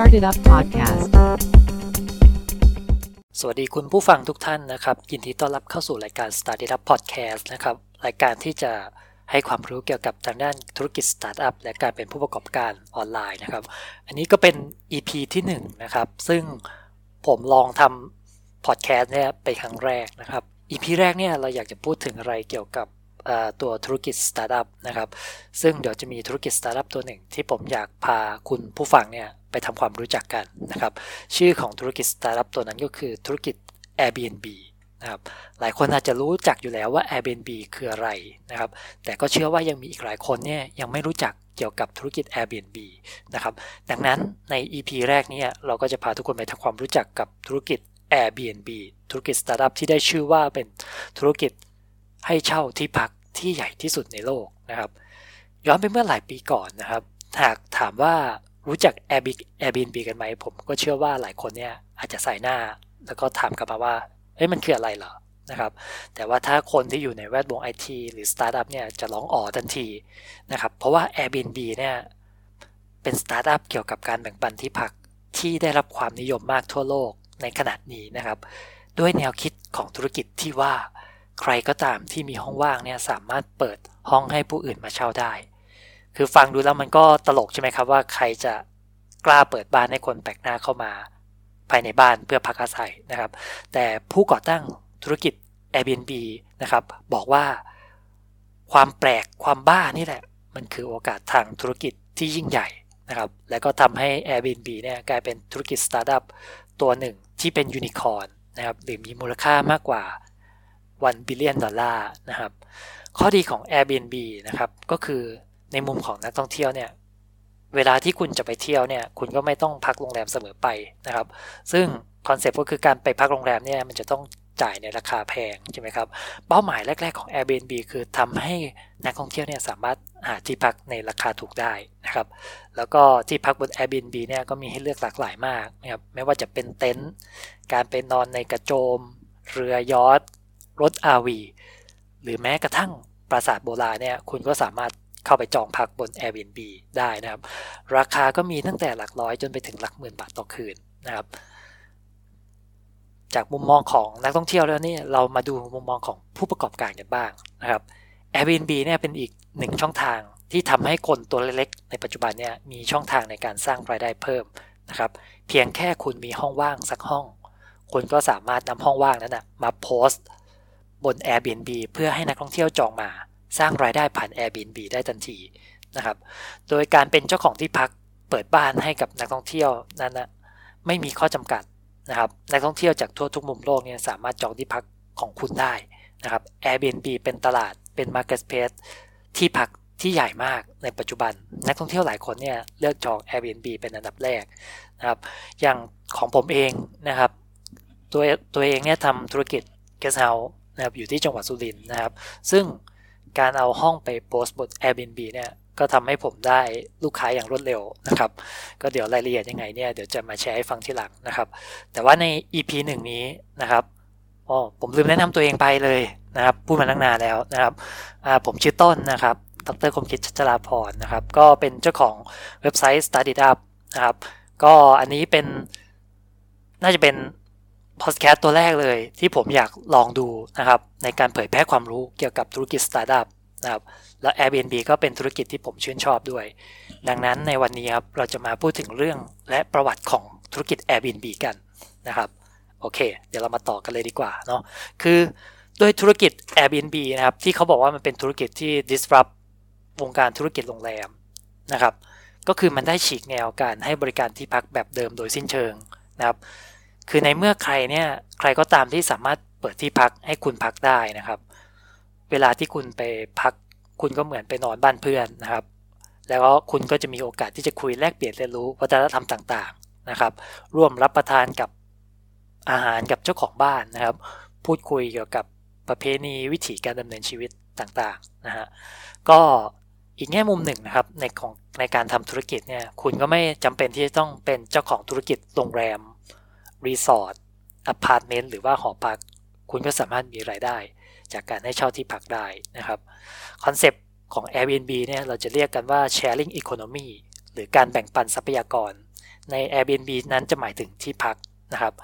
Started Up Podcast สวัสดีคุณผู้ฟังทุกท่านนะครับ ยินดีต้อนรับเข้าสู่รายการ Started Up Podcast นะครับ รายการที่จะให้ความรู้เกี่ยวกับทางด้านธุรกิจสตาร์ทอัพและการเป็นผู้ประกอบการออนไลน์นะครับ อันนี้ก็เป็น EP ที่1นะครับ ซึ่งผมลองทำพอดแคสต์เนี่ยไปครั้งแรกนะครับ EP แรกเนี่ยเราอยากจะพูดถึงอะไรเกี่ยวกับ ตัวธุรกิจสตาร์ทอัพนะครับ ซึ่งเดี๋ยวจะมีธุรกิจสตาร์ทอัพตัวหนึ่งที่ผมอยากพาคุณผู้ฟังเนี่ยไปทำความรู้จักกันนะครับ ชื่อของธุรกิจสตาร์ทอัพตัวนั้นก็คือธุรกิจ Airbnb นะครับหลายคนอาจจะรู้จักอยู่แล้วว่า Airbnb คืออะไรนะครับ แต่ก็เชื่อว่ายังมีอีกหลายคนเนี่ยยังไม่รู้จักเกี่ยวกับธุรกิจ Airbnb นะครับ ดังนั้นใน EP แรกนี้เราก็จะพาทุกคนไปทำความรู้จักกับธุรกิจ Airbnb ธุรกิจสตาร์ทอัพที่ได้ชื่อว่าเป็นธุรกิจให้เช่าที่พัก ที่ใหญ่ที่สุดในโลกนะครับ ย้อนไปเมื่อหลายปีก่อนนะครับ หากถามว่ารู้จัก Airbnb กันไหม ผมก็เชื่อว่าหลายคนเนี่ยอาจจะส่ายหน้า แล้วก็ถามกลับมาว่าเฮ้ยมันคืออะไรเหรอนะครับ แต่ว่าถ้าคนที่อยู่ในแวดวงไอทีหรือสตาร์ทอัพเนี่ยจะร้องอ๋อทันทีนะครับ เพราะว่า Airbnb เนี่ยเป็นสตาร์ทอัพเกี่ยวกับการแบ่งปันที่พักที่ได้รับความนิยมมากทั่วโลกในขณะนี้นะครับ ด้วยแนวคิดของธุรกิจที่ว่า ใครก็ตามที่มีห้องว่างเนี่ยสามารถเปิดห้องให้ผู้อื่นมาเช่าได้ คือฟังดูแล้วมันก็ตลกใช่ไหมครับว่าใครจะกล้าเปิดบ้านให้คนแปลกหน้าเข้ามา ภายในบ้านเพื่อพักอาศัยนะครับ แต่ผู้ก่อตั้งธุรกิจ Airbnb นะครับบอกว่าความแปลกความบ้านี่แหละ มันคือโอกาสทางธุรกิจที่ยิ่งใหญ่นะครับและก็ทำให้ Airbnb เนี่ยกลายเป็นธุรกิจสตาร์ทอัพตัวหนึ่งที่เป็นยูนิคอร์นนะครับหรือมีมูลค่ามากกว่า 1 billion ดอลลาร์นะครับ ข้อดีของ Airbnb นะครับก็คือในมุมของนักท่องเที่ยวเนี่ยเวลาที่คุณจะไปเที่ยวเนี่ยคุณก็ไม่ต้องพักโรงแรมเสมอไปนะครับ ซึ่งคอนเซ็ปต์ก็คือการไปพักโรงแรมเนี่ยมันจะต้องจ่ายในราคาแพงใช่ไหมครับ เป้าหมายแรก ๆของ Airbnb คือทำให้นักท่องเที่ยวเนี่ยสามารถหาที่พักในราคาถูกได้นะครับ แล้วก็ที่พักบน Airbnb เนี่ยก็มีให้เลือกหลากหลายมากนะครับ ไม่ว่าจะเป็นเต็นท์ การไปนอนในกระโจม เรือยอท รถ RV หรือแม้กระทั่งปราสาทโบราณเนี่ยคุณก็สามารถเข้าไปจองพักบน Airbnb ได้นะครับ ราคาก็มีตั้งแต่หลักร้อยจนไปถึงหลักหมื่นบาทต่อคืนนะครับ จากมุมมองของนักท่องเที่ยวแล้วนี่เรามาดูมุมมองของผู้ประกอบการกันบ้างนะครับ Airbnb เนี่ยเป็นอีกหนึ่งช่องทางที่ทำให้คนตัวเล็กๆในปัจจุบันเนี่ยมีช่องทางในการสร้างรายได้เพิ่มนะครับ เพียงแค่คุณมีห้องว่างสักห้อง คุณก็สามารถนำห้องว่างนั้นนะมาโพสต์ บน Airbnb เพื่อให้นักท่องเที่ยวจองมา สร้างรายได้ผ่าน Airbnb ได้ทันทีนะครับ โดยการเป็นเจ้าของที่พักเปิดบ้านให้กับนักท่องเที่ยวนั้นนะไม่มีข้อจำกัดนะครับนักท่องเที่ยวจากทั่วทุกมุมโลกเนี่ยสามารถจองที่พักของคุณได้นะครับ Airbnb เป็นตลาดเป็น Marketplace ที่พักที่ใหญ่มากในปัจจุบัน นักท่องเที่ยวหลายคนเนี่ยเลือกจอง Airbnb เป็นอันดับแรกนะครับอย่างของผมเองนะครับ ตัวตัวเองเนี่ยทำธุรกิจ guest house นะครับอยู่ที่จังหวัดสุรินทร์นะครับ ซึ่งการเอาห้องไปโพสต์บน Airbnb เนี่ยก็ทำให้ผมได้ลูกค้าอย่างรวดเร็วนะครับ ก็เดี๋ยวรายละเอียดยังไงเนี่ยเดี๋ยวจะมาแชร์ให้ฟังทีหลังนะครับ แต่ว่าใน EP หนึ่งนี้นะครับอ๋อผมลืมแนะนำตัวเองไปเลยนะครับ พูดมาตั้งนานแล้วนะครับผมชื่อต้นนะครับดรคมคิดชัชราพรนะครับ ก็เป็นเจ้าของเว็บไซต์ Study Up นะครับ ก็อันนี้เป็นน่าจะเป็น พอดแคสต์ตัวแรกเลยที่ผมอยากลองดูนะครับในการเผยแพร่ความรู้เกี่ยวกับธุรกิจสตาร์ทอัพนะครับและ Airbnb ก็เป็นธุรกิจที่ผมชื่นชอบด้วย ดังนั้นในวันนี้ครับเราจะมาพูดถึงเรื่องและประวัติของธุรกิจ Airbnb กันนะครับโอเค เดี๋ยวเรามาต่อกันเลยดีกว่าเนาะคือด้วยธุรกิจ Airbnb นะครับที่เขาบอกว่ามันเป็นธุรกิจที่ disrupt วงการธุรกิจโรงแรมนะครับก็คือมันได้ฉีกแนวการให้บริการที่พักแบบเดิมโดยสิ้นเชิงนะครับ คือในเมื่อใครเนี่ยใครก็ตามที่สามารถเปิดที่พักให้คุณพักได้นะครับ เวลาที่คุณไปพัก คุณก็เหมือนไปนอนบ้านเพื่อนนะครับ แล้วก็คุณก็จะมีโอกาสที่จะคุยแลกเปลี่ยนเรียนรู้วัฒนธรรมต่างๆนะครับ ร่วมรับประทานกับอาหารกับเจ้าของบ้านนะครับ พูดคุยเกี่ยวกับประเพณีวิถีการดำเนินชีวิตต่างๆนะฮะก็อีกแง่มุมหนึ่งนะครับในของในการทำธุรกิจเนี่ยคุณก็ไม่จำเป็นที่จะต้องเป็นเจ้าของธุรกิจโรงแรม รีสอร์ทอพาร์ตเมนต์หรือว่าหอพัก คุณก็สามารถมีรายได้ จากการให้เช่าที่พักได้นะครับคอนเซปต์ของ Airbnb เนี่ยเราจะเรียกกันว่า sharing economy หรือการแบ่งปันทรัพยากร ใน Airbnb นั้นจะหมายถึงที่พักนะครับ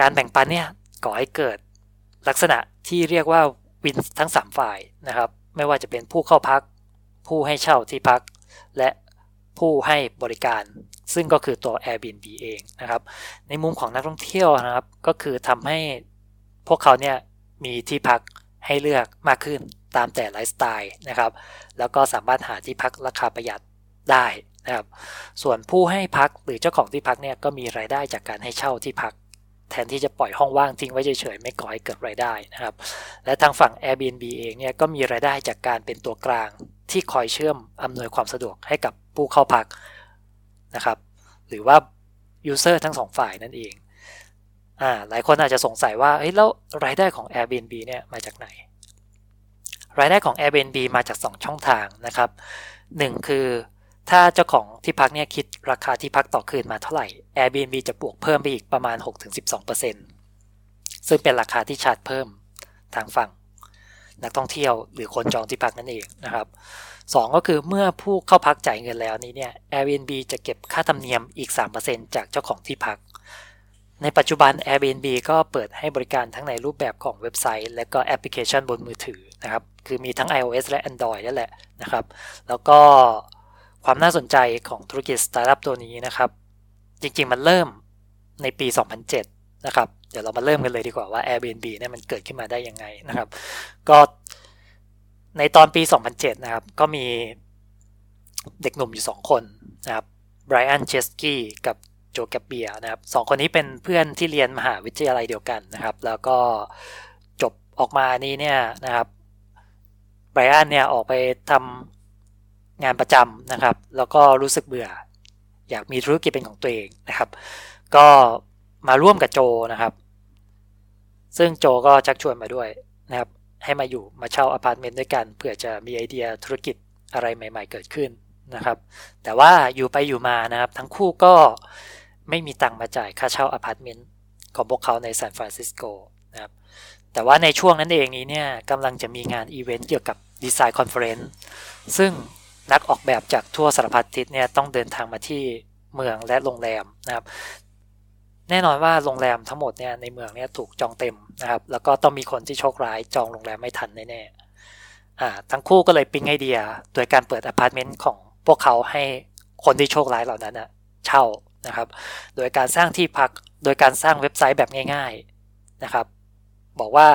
การแบ่งปันเนี่ยก่อให้เกิดลักษณะที่เรียกว่า win ทั้ง 3 ฝ่ายนะครับ ไม่ว่าจะเป็นผู้เข้าพัก ผู้ให้เช่าที่พัก และผู้ให้บริการ ซึ่งก็คือตัว Airbnb เองนะครับ ในมุมของนักท่องเที่ยวนะครับ ก็คือทำให้พวกเขาเนี่ยมีที่พักให้เลือกมากขึ้นตามแต่ไลฟ์สไตล์นะครับ แล้วก็สามารถหาที่พักราคาประหยัดได้นะครับ ส่วนผู้ให้พักหรือเจ้าของที่พักเนี่ยก็มีรายได้จากการให้เช่าที่พัก แทนที่จะปล่อยห้องว่างทิ้งไว้เฉยๆไม่ก่อให้เกิดรายได้นะครับ และทางฝั่ง Airbnb เองเนี่ยก็มีรายได้จากการเป็นตัวกลางที่คอยเชื่อมอำนวยความสะดวกให้กับผู้เข้าพัก นะครับ หรือว่า User ทั้งสองฝ่ายนั่นเองอ่าหลายคนอาจจะสงสัยว่าเฮ้ยแล้วรายได้ของ Airbnb เนี่ยมาจากไหน รายได้ของ Airbnb มาจาก 2 ช่องทางนะครับ 1 คือถ้าเจ้าของที่พักเนี่ยคิดราคาที่พักต่อคืนมาเท่าไหร่ Airbnb จะบวกเพิ่มไปอีกประมาณ 6-12%ซึ่งเป็นราคาที่ชาร์จเพิ่มทางฝั่ง นักท่องเที่ยวหรือคนจองที่พักนั่นเองนะครับ 2 ก็คือเมื่อผู้เข้าพักจ่ายเงินแล้วนี้เนี่ย Airbnb จะเก็บค่าธรรมเนียมอีก 3%จากเจ้าของที่พัก ในปัจจุบัน Airbnb ก็เปิดให้บริการทั้งในรูปแบบของเว็บไซต์ และก็แอปพลิเคชันบนมือถือนะครับ คือมีทั้ง iOS และ Android นั่นแหละนะครับ แล้วก็ความน่าสนใจของธุรกิจสตาร์ทอัพตัวนี้นะครับ จริงๆมันเริ่มในปี 2007 นะครับ เดี๋ยวเรามาเริ่มกันเลยดีกว่าว่า Airbnb เนี่ยมันเกิดขึ้นมาได้ยังไงนะครับ ก็ในตอนปี 2007 นะครับ ก็มีเด็กหนุ่มอยู่ 2 คนนะครับไบรอันเชสกี้กับโจแกเบียนะครับสองคนนี้เป็นเพื่อนที่เรียนมหาวิทยาลัยเดียวกันนะครับ แล้วก็จบออกมานี้เนี่ยนะครับไบรอันเนี่ยออกไปทำงานประจำนะครับ แล้วก็รู้สึกเบื่อ อยากมีธุรกิจเป็นของตัวเองนะครับ ก็มาร่วมกับโจนะครับ ซึ่งโจก็ชักชวนมาด้วยนะครับ ให้มาอยู่มาเช่าอพาร์ตเมนต์ด้วยกันเผื่อจะมีไอเดียธุรกิจอะไรใหม่ ๆ เกิดขึ้นนะครับ แต่ว่าอยู่ไปอยู่มานะครับ ทั้งคู่ก็ไม่มีตังค์มาจ่ายค่าเช่าอพาร์ตเมนต์ของพวกเขาในซานฟรานซิสโกนะครับ แต่ว่าในช่วงนั้นเองนี้เนี่ยกำลังจะมีงานอีเวนต์เกี่ยวกับ design conferenceซึ่งนักออกแบบจากทั่วสารพัดทิศเนี่ยต้องเดินทางมาที่เมืองและโรงแรมนะครับ แน่นอนว่าโรงแรมทั้งหมดเนี่ยในเมืองเนี่ยถูกจองเต็มนะครับ แล้วก็ต้องมีคนที่โชคร้ายจองโรงแรมไม่ทันแน่ๆอ่าทั้งคู่ก็เลยปิ๊งไอเดีย โดยการเปิดอพาร์ตเมนต์ของพวกเขาให้คนที่โชคร้ายเหล่านั้นมาเช่านะครับ โดยการสร้างที่พักโดยการสร้างเว็บไซต์แบบง่ายๆนะครับ บอกว่า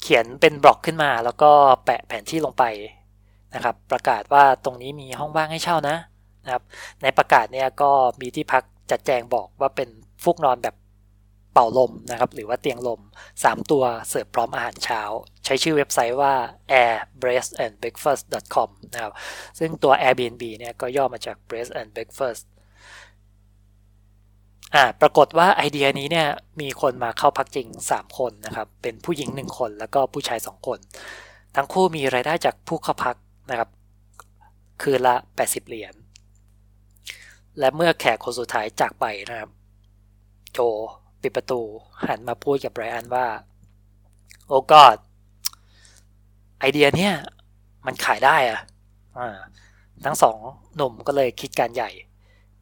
เขียนเป็นบล็อกขึ้นมา แล้วก็แปะแผนที่ลงไปนะครับ ประกาศว่าตรงนี้มีห้องว่างให้เช่านะนะครับ ในประกาศเนี่ยก็มีที่พัก จัดแจงบอกว่าเป็นฟูกนอนแบบเป่าลมนะครับ หรือว่าเตียงลม 3 ตัวเสิร์ฟพร้อมอาหารเช้า ใช้ชื่อเว็บไซต์ว่า air breast and breakfast com นะครับ ซึ่งตัว Airbnb เนี่ยก็ย่อมาจาก breast and breakfast อ่าปรากฏว่าไอเดียนี้เนี่ยมีคนมาเข้าพักจริง 3 คนนะครับ เป็นผู้หญิง 1 คนแล้วก็ผู้ชาย 2 คน ทั้งคู่มีรายได้จากผู้เข้าพักนะครับ คืนละ 80 เหรียญ และเมื่อแขกคนสุดท้ายจากไปนะครับ โจปิดประตูหันมาพูดกับไบรอันว่า โอ้กอดไอเดียเนี่ย มันขายได้อะอ่าทั้งสองหนุ่มก็เลยคิดการใหญ่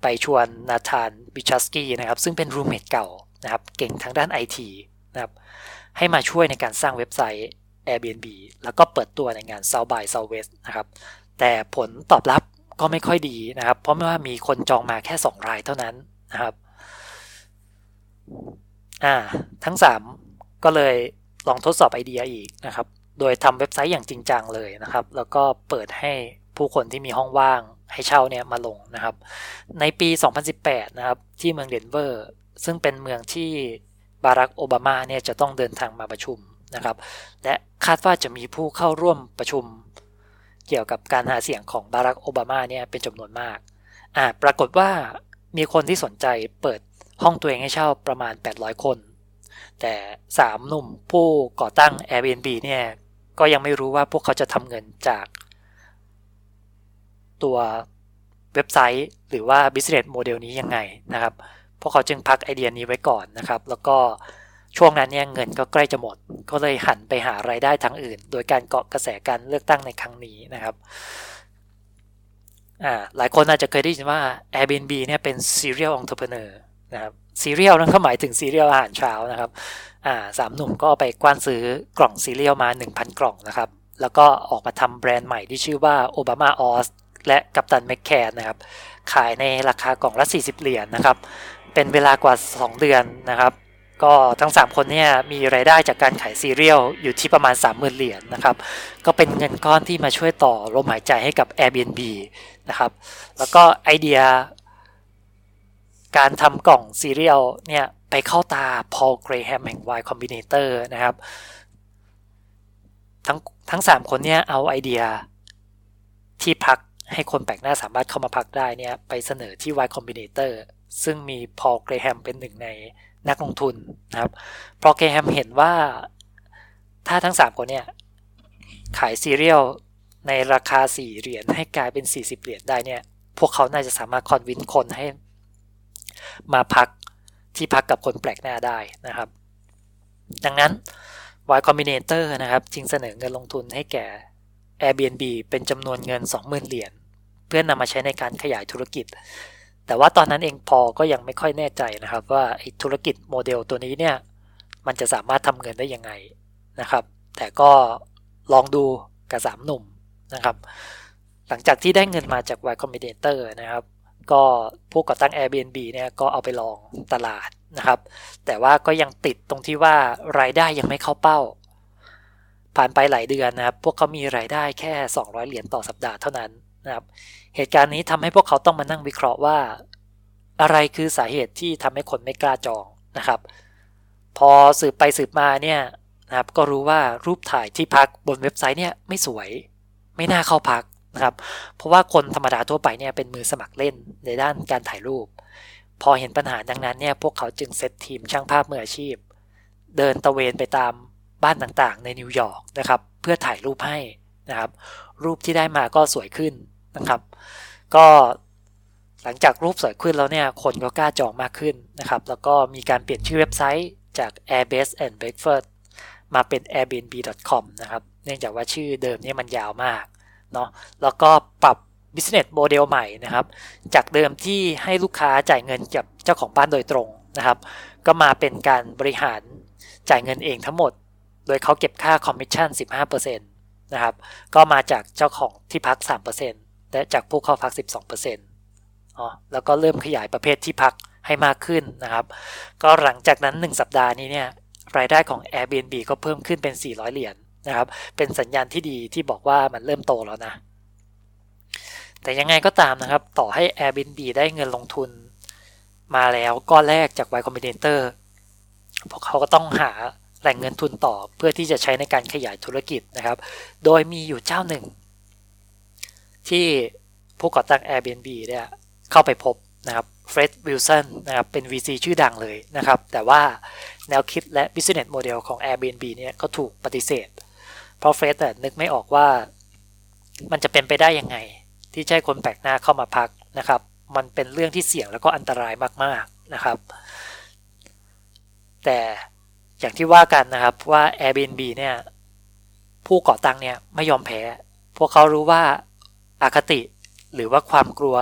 ไปชวนนาธานบิชัสกี้นะครับ ซึ่งเป็นรูเมทเก่านะครับ เก่งทางด้านไอทีนะครับให้มาช่วยในการสร้างเว็บไซต์ Airbnb แล้วก็เปิดตัวในงาน South by Southwest นะครับ แต่ผลตอบรับ ก็ไม่ค่อยดีนะครับ เพราะว่ามีคนจองมาแค่ 2 รายเท่านั้นนะครับอ่าทั้ง 3 ก็เลยลองทดสอบไอเดียอีกนะครับ โดยทำเว็บไซต์อย่างจริงจังเลยนะครับ แล้วก็เปิดให้ผู้คนที่มีห้องว่างให้เช่าเนี่ยมาลงนะครับ ในปี 2018 นะครับ ที่เมืองเดนเวอร์ ซึ่งเป็นเมืองที่บารักโอบามาเนี่ยจะต้องเดินทางมาประชุมนะครับ และคาดว่าจะมีผู้เข้าร่วมประชุม เกี่ยวกับการหาเสียงของบารักโอบามาเนี่ยเป็นจำนวนมากอ่าปรากฏว่ามีคนที่สนใจเปิดห้องตัวเองให้เช่าประมาณ 800 คน แต่ 3 หนุ่มผู้ก่อตั้ง Airbnb เนี่ยก็ยังไม่รู้ว่าพวกเขาจะทำเงินจาก ตัวเว็บไซต์หรือว่า business model นี้ยังไงนะครับ พวกเขาจึงพักไอเดียนี้ไว้ก่อนนะครับ แล้วก็ ช่วงนั้นเนี่ยเงินก็ใกล้จะหมด ก็เลยหันไปหารายได้ทางอื่น โดยการเกาะกระแสการเลือกตั้งในครั้งนี้นะครับอ่าหลายคนอาจจะเคยได้ยินว่า Airbnb เนี่ยเป็น serial entrepreneur นะครับ serial นั่นก็หมายถึง serial อาหารเช้านะครับอ่าสามหนุ่มก็ไปกว้านซื้อกล่องซีเรียลมา 1,000 กล่องนะครับ แล้วก็ออกมาทำแบรนด์ใหม่ที่ชื่อว่า Obama O's และกัปตันแมคเคนนะครับ ขายในราคากล่องละ 40 เหรียญนะครับ เป็นเวลากว่า 2 เดือนนะครับ ก็ทั้ง 3 คนเนี่ยมีรายได้จากการขายซีเรียลอยู่ที่ประมาณ 30,000 เหรียญนะครับ ก็เป็นเงินก้อนที่มาช่วยต่อลมหายใจให้กับ Airbnb นะครับ แล้วก็ไอเดีย การทำกล่องซีเรียลเนี่ยไปเข้าตาพอลเกรแฮมแห่ง Y Combinator นะครับ ทั้งทั้ง 3 คนเนี่ยเอาไอเดียที่พักให้คนแปลกหน้าสามารถเข้ามาพักได้เนี่ยไปเสนอที่ Y Combinator ซึ่งมีพอลเกรแฮมเป็นหนึ่งใน นักลงทุนนะครับ พอลเกรแฮมเห็นว่าถ้าทั้ง 3 คนเนี่ยขายซีเรียลในราคา 4 เหรียญให้กลายเป็น 40 เหรียญได้เนี่ย พวกเขาน่าจะสามารถ convince คนให้มาพักที่พักกับคนแปลกหน้าได้นะครับ ดังนั้น Y Combinator นะครับจึงเสนอเงินลงทุนให้แก่ Airbnb เป็นจำนวนเงิน 20,000 เหรียญเพื่อนำมาใช้ในการขยายธุรกิจ แต่ว่าตอนนั้นเองพอลก็ยังไม่ค่อยแน่ใจนะครับว่าธุรกิจโมเดลตัวนี้เนี่ยมันจะสามารถทำเงินได้ยังไงนะครับ แต่ก็ลองดูกับสามหนุ่มนะครับ หลังจากที่ได้เงินมาจาก Y Combinator นะครับ ก็ผู้ก่อตั้ง Airbnb เนี่ยก็เอาไปลองตลาดนะครับ แต่ว่าก็ยังติดตรงที่ว่ารายได้ยังไม่เข้าเป้า ผ่านไปหลายเดือนนะครับ พวกเขามีรายได้แค่ 200 เหรียญต่อสัปดาห์เท่านั้น นะครับเหตุการณ์นี้ทำให้พวกเขาต้องมานั่งวิเคราะห์ว่า อะไรคือสาเหตุที่ทำให้คนไม่กล้าจองนะครับ พอสืบไปสืบมาเนี่ยนะครับก็รู้ว่ารูปถ่ายที่พักบนเว็บไซต์เนี่ยไม่สวย ไม่น่าเข้าพักนะครับ เพราะว่าคนธรรมดาทั่วไปเนี่ยเป็นมือสมัครเล่นในด้านการถ่ายรูป พอเห็นปัญหาดังนั้นเนี่ยพวกเขาจึงเซตทีมช่างภาพมืออาชีพ เดินตะเวนไปตามบ้านต่างๆ ในนิวยอร์กนะครับเพื่อถ่ายรูปให้นะครับ รูปที่ได้มาก็สวยขึ้น นะครับ ก็หลังจากรูปสวยขึ้นแล้วเนี่ย คนก็กล้าจองมากขึ้นนะครับ แล้วก็มีการเปลี่ยนชื่อเว็บไซต์จาก Airbed and Breakfast มาเป็น airbnb.com นะครับ เนื่องจากว่าชื่อเดิมนี่มันยาวมากเนาะ แล้วก็ปรับ business model ใหม่นะครับ จากเดิมที่ให้ลูกค้าจ่ายเงินกับเจ้าของบ้านโดยตรงนะครับ ก็มาเป็นการบริหารจ่ายเงินเองทั้งหมด โดยเขาเก็บค่าคอมมิชชั่น 15%นะครับ ก็มาจากเจ้าของที่พัก 3% และจากผู้เข้าพัก 12%อ๋อแล้วก็เริ่มขยายประเภทที่พักให้มากขึ้นนะครับ ก็หลังจากนั้น 1 สัปดาห์นี้เนี่ยรายได้ของ Airbnb ก็เพิ่มขึ้นเป็น 400 เหรียญนนะครับ เป็นสัญญาณที่ดีที่บอกว่ามันเริ่มโตแล้วนะ แต่ยังไงก็ตามนะครับ ต่อให้ Airbnb ได้เงินลงทุนมาแล้วก้อนแรกจาก Y Combinator พวกเขาก็ต้องหาแหล่งเงินทุนต่อเพื่อที่จะใช้ในการขยายธุรกิจนะครับ โดยมีอยู่เจ้าหนึ่ง ที่ผู้ก่อตั้ง Airbnb เนี่ยเข้าไปพบนะครับเฟร็ดวิลสันนะครับเป็น VC ชื่อดังเลยนะครับ แต่ว่าแนวคิดและ business model ของ Airbnb เนี่ยก็ถูกปฏิเสธ เพราะเฟร็ดนึกไม่ออกว่ามันจะเป็นไปได้ยังไง ที่ใช้คนแปลกหน้าเข้ามาพักนะครับ มันเป็นเรื่องที่เสี่ยงแล้วก็อันตรายมากๆนะครับ แต่อย่างที่ว่ากันนะครับว่า Airbnb เนี่ยผู้ก่อตั้งเนี่ยไม่ยอมแพ้ พวกเขารู้ว่า อคติ หรือว่าความกลัว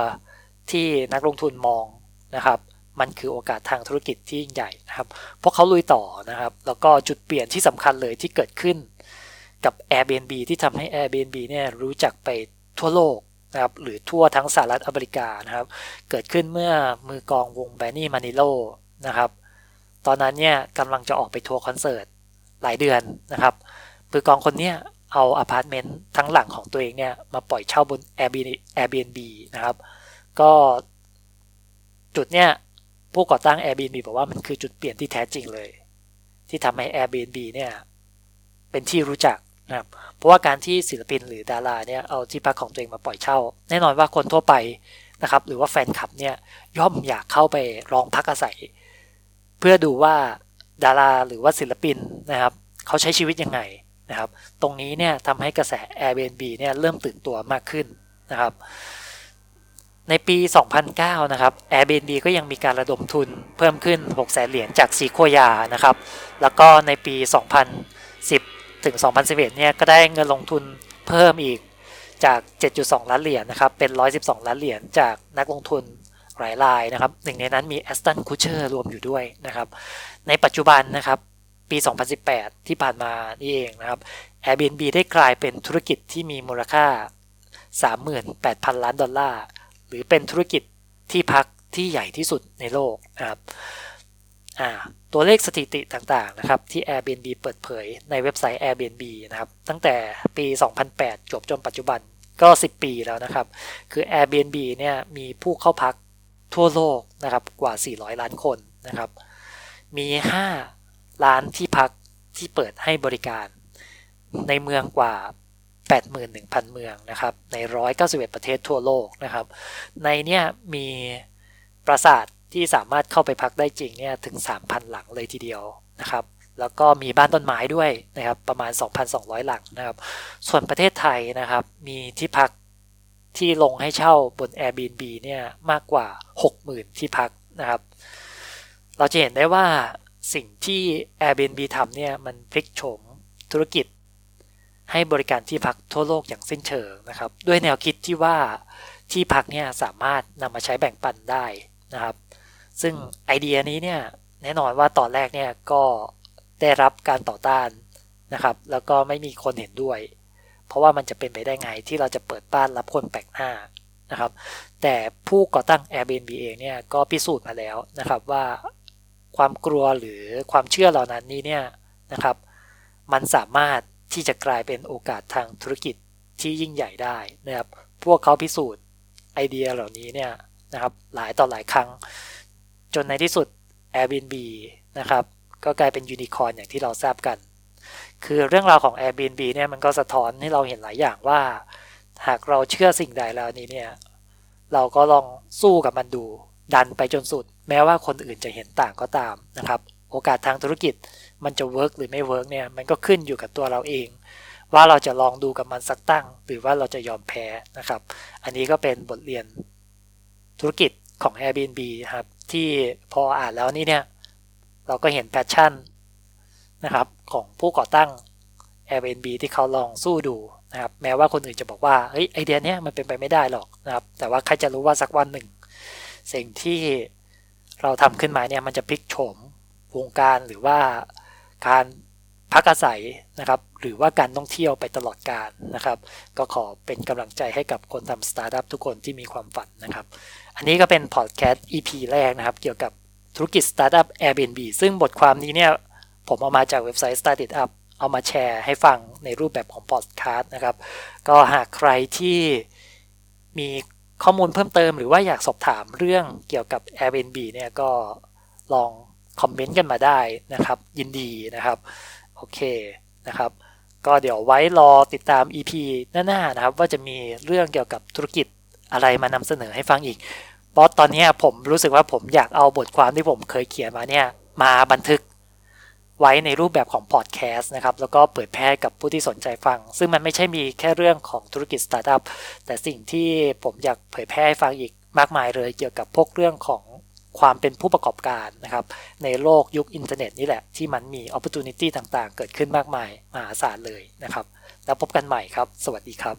ที่นักลงทุนมองนะครับ มันคือโอกาสทางธุรกิจที่ยิ่งใหญ่นะครับพวกเขาลุยต่อนะครับ แล้วก็จุดเปลี่ยนที่สำคัญเลยที่เกิดขึ้นกับ Airbnb ที่ทำให้ Airbnb เนี่ยรู้จักไปทั่วโลกนะครับหรือทั่วทั้งสหรัฐอเมริกานะครับ เกิดขึ้นเมื่อมือกลองวงแบร์รี่แมนิโลว์นะครับ ตอนนั้นเนี่ยกำลังจะออกไปทัวร์คอนเสิร์ตหลายเดือนนะครับมือกลองคนเนี้ย เอาอพาร์ตเมนต์ทั้งหลังของตัวเองเนี่ยมาปล่อยเช่าบน Airbnb นะครับ ก็จุดเนี้ยผู้ก่อตั้ง Airbnb บอกว่ามันคือจุดเปลี่ยนที่แท้จริงเลย ที่ทำให้ Airbnb เนี่ยเป็นที่รู้จักนะครับเพราะว่าการที่ศิลปินหรือดาราเนี่ยเอาที่พักของตัวเองมาปล่อยเช่า แน่นอนว่าคนทั่วไปนะครับหรือว่าแฟนคลับเนี่ยย่อมอยากเข้าไปลองพักอาศัย เพื่อดูว่าดาราหรือว่าศิลปินนะครับ เขาใช้ชีวิตยังไง นะครับ ตรงนี้เนี่ยทำให้กระแส Airbnb เนี่ยเริ่มตื่นตัวมากขึ้นนะครับ ในปี 2009 นะครับ Airbnb ก็ยังมีการระดมทุนเพิ่มขึ้น 6 แสนเหรียญจากซีโคยานะครับ แล้วก็ในปี 2010 ถึง 2011 เนี่ยก็ได้เงินลงทุนเพิ่มอีกจาก 7.2 ล้านเหรียญนะครับ เป็น 112 ล้านเหรียญจากนักลงทุนหลายรายนะครับ หนึ่งในนั้นมี Aston Kutcher รวมอยู่ด้วยนะครับ ในปัจจุบันนะครับ ปี 2018 ที่ผ่านมานี่เองนะครับ Airbnb ได้กลายเป็นธุรกิจที่มีมูลค่า 38,000 ล้านดอลลาร์ หรือเป็นธุรกิจที่พักที่ใหญ่ที่สุดในโลกนะครับตัวเลขสถิติต่างๆนะครับที่ Airbnb เปิดเผยในเว็บไซต์ Airbnb นะครับตั้งแต่ปี 2008 จบจนปัจจุบันก็ 10 ปีแล้วนะครับ คือ Airbnb เนี่ยมีผู้เข้าพักทั่วโลกนะครับกว่า 400 ล้านคนนะครับ มี 5 ล้านที่พักที่เปิดให้บริการ ในเมืองกว่า 81,000 เมืองนะครับ ใน 191 ประเทศทั่วโลกนะครับ ในเนี่ยมีปราสาทที่สามารถเข้าไปพักได้จริงเนี่ยถึง 3,000 หลังเลยทีเดียวนะครับ แล้วก็มีบ้านต้นไม้ด้วยนะครับประมาณ 2,200 หลังนะครับ ส่วนประเทศไทยนะครับมีที่พักที่ลงให้เช่าบน Airbnb เนี่ยมากกว่า 60,000 ที่พักนะครับ เราจะเห็นได้ว่า สิ่งที่ Airbnb ทำเนี่ยมันพลิกโฉมธุรกิจ ให้บริการที่พักทั่วโลกอย่างสิ้นเชิงนะครับ ด้วยแนวคิดที่ว่าที่พักเนี่ยสามารถนำมาใช้แบ่งปันได้นะครับ ซึ่งไอเดียนี้เนี่ยแน่นอนว่าตอนแรกเนี่ยก็ได้รับการต่อต้านนะครับ แล้วก็ไม่มีคนเห็นด้วย เพราะว่ามันจะเป็นไปได้ไงที่เราจะเปิดบ้านรับคนแปลกหน้านะครับ แต่ผู้ก่อตั้ง Airbnb เองเนี่ยก็พิสูจน์มาแล้วนะครับว่า ความกลัวหรือความเชื่อเหล่านั้นนี้เนี่ยนะครับ มันสามารถที่จะกลายเป็นโอกาสทางธุรกิจที่ยิ่งใหญ่ได้นะครับ พวกเขาพิสูจน์ไอเดียเหล่านี้เนี่ยนะครับหลายต่อหลายครั้ง จนในที่สุด Airbnb นะครับก็กลายเป็นยูนิคอร์นอย่างที่เราทราบกัน คือเรื่องราวของ Airbnb เนี่ยมันก็สะท้อนให้เราเห็นหลายอย่างว่า หากเราเชื่อสิ่งใดแล้วนี้เนี่ยเราก็ลองสู้กับมันดูดันไปจนสุด แม้ว่าคนอื่นจะเห็นต่างก็ตามนะครับ โอกาสทางธุรกิจมันจะ work หรือไม่ work เนี่ยมันก็ขึ้นอยู่กับตัวเราเอง ว่าเราจะลองดูกับมันสักตั้ง หรือว่าเราจะยอมแพ้นะครับ อันนี้ก็เป็นบทเรียนธุรกิจของ Airbnb ครับที่พออ่านแล้วนี่เนี่ยเราก็เห็น passion นะครับของผู้ก่อตั้ง Airbnb ที่เขาลองสู้ดูนะครับแม้ว่าคนอื่นจะบอกว่าเฮ้ยไอเดียเนี้ยมันเป็นไปไม่ได้หรอกนะครับแต่ว่าใครจะรู้ว่าสักวันหนึ่ง สิ่งที่ เราทำขึ้นมาเนี่ยมันจะพลิกโฉมวงการหรือว่าการพักอาศัยนะครับ หรือว่าการท่องเที่ยวไปตลอดกาลนะครับ ก็ขอเป็นกำลังใจให้กับคนทำสตาร์ทอัพทุกคนที่มีความฝันนะครับ อันนี้ก็เป็นพอดแคสต์ EP แรกนะครับ เกี่ยวกับธุรกิจสตาร์ทอัพ Airbnb ซึ่งบทความนี้เนี่ยผมเอามาจากเว็บไซต์ Started Up เอามาแชร์ให้ฟังในรูปแบบของพอดแคสต์นะครับ ก็หากใครที่มี ข้อมูลเพิ่มเติมหรือว่าอยากสอบถามเรื่องเกี่ยวกับ Airbnb เนี่ยก็ลองคอมเมนต์กันมาได้นะครับ ยินดีนะครับ โอเคนะครับ ก็เดี๋ยวไว้รอติดตาม EP หน้าๆนะครับ ว่าจะมีเรื่องเกี่ยวกับธุรกิจอะไรมานำเสนอให้ฟังอีกเพราะตอนนี้ผมรู้สึกว่าผมอยากเอาบทความที่ผมเคยเขียนมาเนี่ยมาบันทึก ไว้ในรูปแบบของพอดแคสต์นะครับ แล้วก็เผยแพร่กับผู้ที่สนใจฟัง ซึ่งมันไม่ใช่มีแค่เรื่องของธุรกิจสตาร์ทอัพ แต่สิ่งที่ผมอยากเผยแพร่ให้ฟังอีกมากมายเลย เกี่ยวกับพวกเรื่องของความเป็นผู้ประกอบการนะครับ ในโลกยุคอินเทอร์เน็ตนี่แหละ ที่มันมีโอกาสต่างๆ เกิดขึ้นมากมายมหาศาลเลยนะครับ แล้วพบกันใหม่ครับ สวัสดีครับ